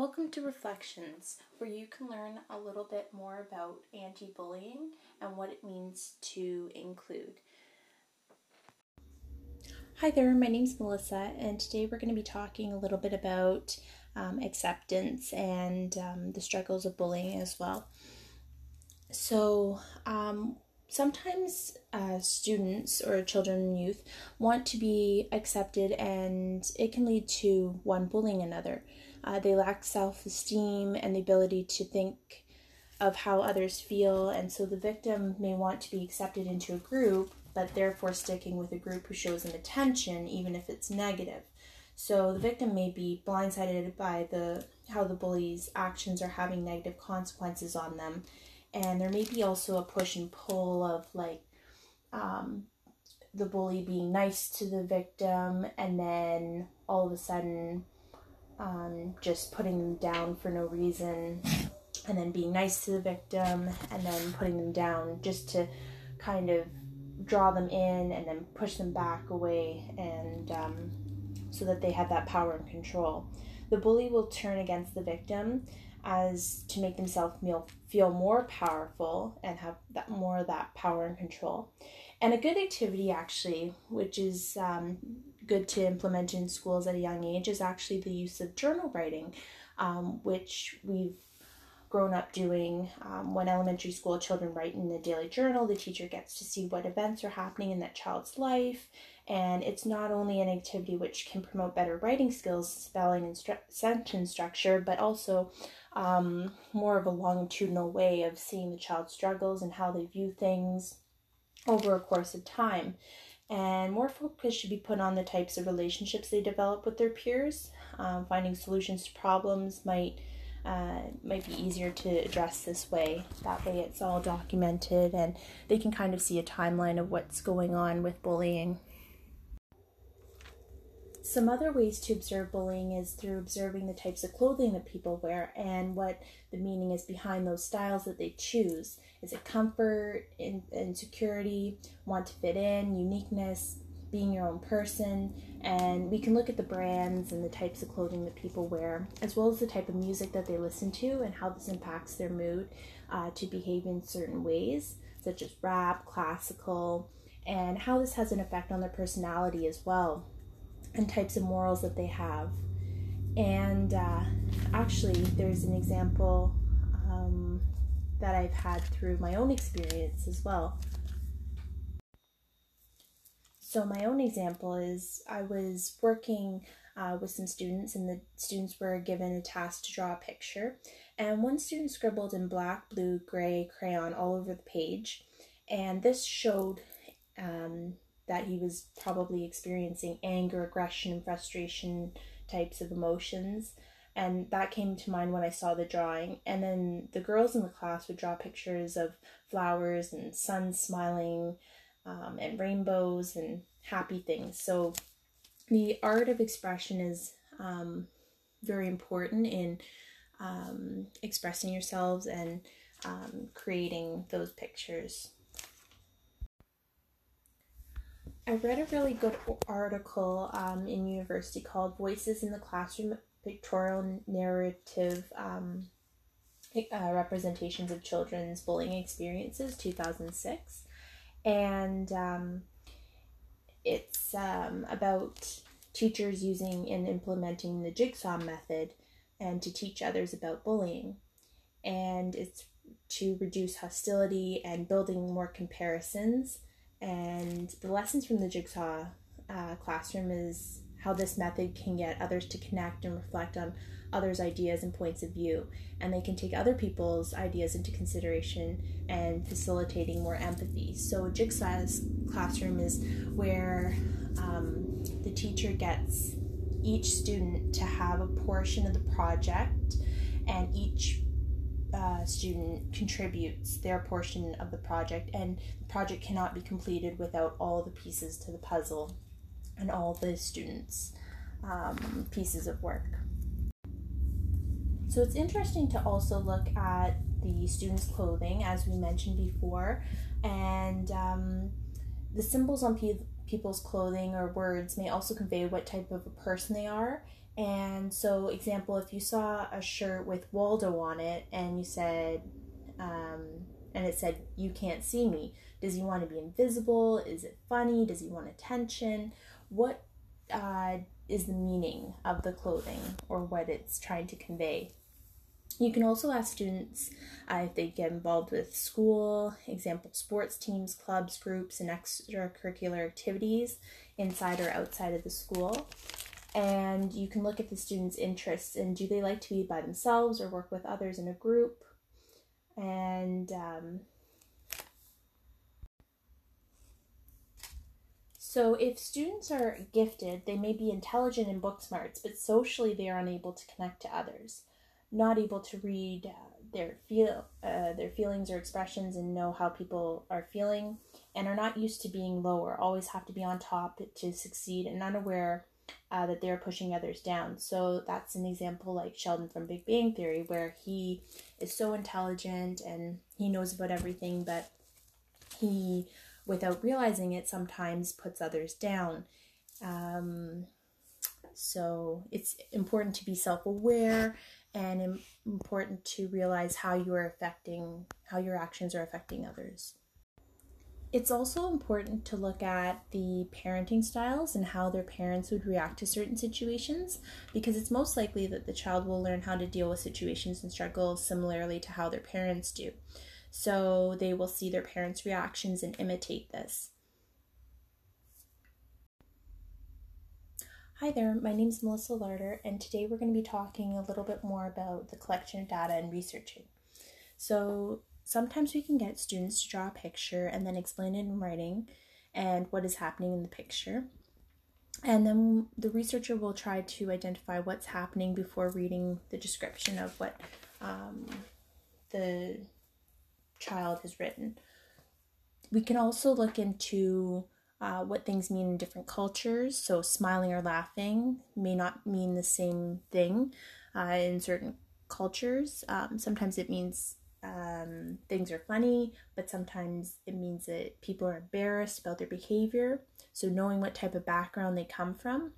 Welcome to Reflections, where you can learn a little bit more about anti bullying and what it means to include. Hi there, my name is Melissa, and today we're going to be talking a little bit about um, acceptance and um, the struggles of bullying as well. So, um, sometimes uh, students or children and youth want to be accepted, and it can lead to one bullying another. Uh, they lack self esteem and the ability to think of how others feel, and so the victim may want to be accepted into a group, but therefore sticking with a group who shows them attention, even if it's negative. So the victim may be blindsided by the how the bully's actions are having negative consequences on them, and there may be also a push and pull of like um, the bully being nice to the victim, and then all of a sudden um, just putting them down for no reason, and then being nice to the victim, and then putting them down just to kind of draw them in and then push them back away, and um, so that they have that power and control. The bully will turn against the victim as to make themselves feel, more powerful and have that more of that power and control. And a good activity, actually, which is um, good to implement in schools at a young age, is actually the use of journal writing, um, which we've grown up doing um, when elementary school children write in the daily journal the teacher gets to see what events are happening in that child's life and it's not only an activity which can promote better writing skills spelling and stru- sentence structure but also um, more of a longitudinal way of seeing the child's struggles and how they view things over a course of time. And more focus should be put on the types of relationships they develop with their peers. Um, finding solutions to problems might uh, might be easier to address this way. That way, it's all documented, and they can kind of see a timeline of what's going on with bullying. Some other ways to observe bullying is through observing the types of clothing that people wear and what the meaning is behind those styles that they choose. Is it comfort, and insecurity, want to fit in, uniqueness, being your own person? And we can look at the brands and the types of clothing that people wear, as well as the type of music that they listen to and how this impacts their mood uh, to behave in certain ways, such as rap, classical, and how this has an effect on their personality as well and types of morals that they have. And uh, actually, there's an example um, that I've had through my own experience as well. So, my own example is I was working uh, with some students, and the students were given a task to draw a picture. And one student scribbled in black, blue, gray crayon all over the page, and this showed um, that he was probably experiencing anger, aggression, and frustration types of emotions. And that came to mind when I saw the drawing. And then the girls in the class would draw pictures of flowers and sun smiling um, and rainbows and happy things. So the art of expression is um, very important in um, expressing yourselves and um, creating those pictures. I read a really good article um, in university called Voices in the Classroom Pictorial Narrative um, uh, Representations of Children's Bullying Experiences, 2006. And um, it's um, about teachers using and implementing the jigsaw method and to teach others about bullying. And it's to reduce hostility and building more comparisons and the lessons from the Jigsaw uh, classroom is how this method can get others to connect and reflect on others' ideas and points of view. And they can take other people's ideas into consideration and facilitating more empathy. So, Jigsaw's classroom is where um, the teacher gets each student to have a portion of the project, and each uh, student contributes their portion of the project, and the project cannot be completed without all the pieces to the puzzle and all the students' um, pieces of work. So it's interesting to also look at the students' clothing, as we mentioned before, and um, the symbols on pe- people's clothing or words may also convey what type of a person they are And so, example, if you saw a shirt with Waldo on it and you said, um, and it said, You can't see me, does he want to be invisible? Is it funny? Does he want attention? What uh, is the meaning of the clothing or what it's trying to convey? You can also ask students uh, if they get involved with school, example, sports teams, clubs, groups, and extracurricular activities inside or outside of the school. And you can look at the students' interests and do they like to be by themselves or work with others in a group? And um, so, if students are gifted, they may be intelligent in book smarts, but socially they are unable to connect to others not able to read uh, their feel uh, their feelings or expressions and know how people are feeling and are not used to being lower always have to be on top to succeed and unaware uh, that they're pushing others down so that's an example like sheldon from big bang theory where he is so intelligent and he knows about everything but he without realizing it sometimes puts others down um, so it's important to be self-aware and important to realize how you are affecting how your actions are affecting others. It's also important to look at the parenting styles and how their parents would react to certain situations because it's most likely that the child will learn how to deal with situations and struggles similarly to how their parents do. So they will see their parents' reactions and imitate this. Hi there, my name is Melissa Larder, and today we're going to be talking a little bit more about the collection of data and researching. So, sometimes we can get students to draw a picture and then explain it in writing and what is happening in the picture. And then the researcher will try to identify what's happening before reading the description of what um, the child has written. We can also look into uh, what things mean in different cultures. So, smiling or laughing may not mean the same thing uh, in certain cultures. Um, sometimes it means um, things are funny, but sometimes it means that people are embarrassed about their behavior. So, knowing what type of background they come from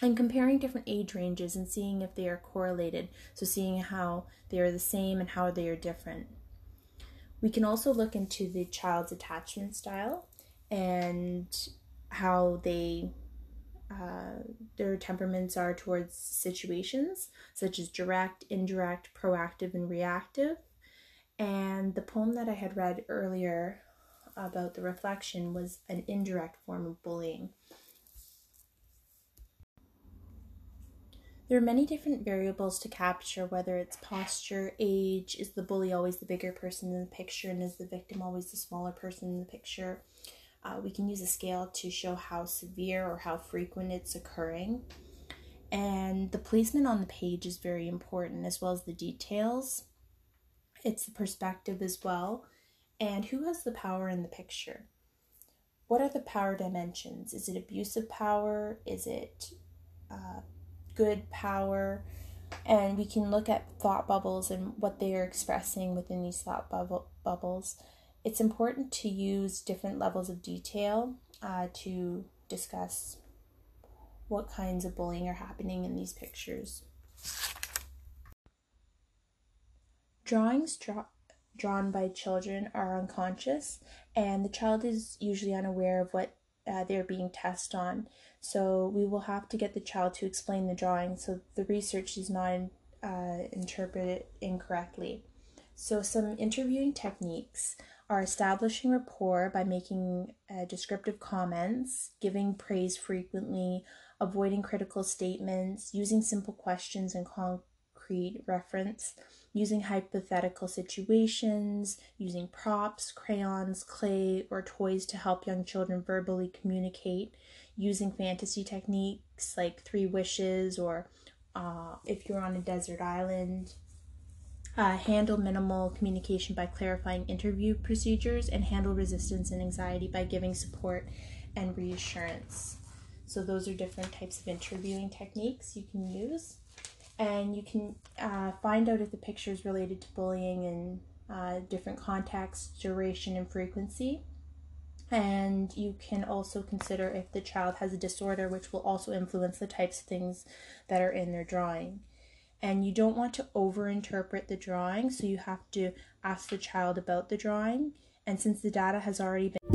and comparing different age ranges and seeing if they are correlated. So, seeing how they are the same and how they are different. We can also look into the child's attachment style and how they uh, their temperaments are towards situations such as direct, indirect, proactive, and reactive. And the poem that I had read earlier about the reflection was an indirect form of bullying. There are many different variables to capture, whether it's posture, age, is the bully always the bigger person in the picture, and is the victim always the smaller person in the picture? Uh, we can use a scale to show how severe or how frequent it's occurring. And the placement on the page is very important, as well as the details. It's the perspective as well. And who has the power in the picture? What are the power dimensions? Is it abusive power? Is it uh, good power? And we can look at thought bubbles and what they are expressing within these thought bubble- bubbles it's important to use different levels of detail uh, to discuss what kinds of bullying are happening in these pictures. Drawings draw- drawn by children are unconscious, and the child is usually unaware of what uh, they're being tested on. So we will have to get the child to explain the drawing so the research is not uh, interpreted incorrectly. So, some interviewing techniques are establishing rapport by making uh, descriptive comments, giving praise frequently, avoiding critical statements, using simple questions and concrete reference, using hypothetical situations, using props, crayons, clay, or toys to help young children verbally communicate, using fantasy techniques like three wishes or uh, if you're on a desert island, uh, handle minimal communication by clarifying interview procedures, and handle resistance and anxiety by giving support and reassurance. So, those are different types of interviewing techniques you can use. And you can uh, find out if the picture is related to bullying in uh, different contexts, duration, and frequency. And you can also consider if the child has a disorder, which will also influence the types of things that are in their drawing. And you don't want to overinterpret the drawing, so you have to ask the child about the drawing. And since the data has already been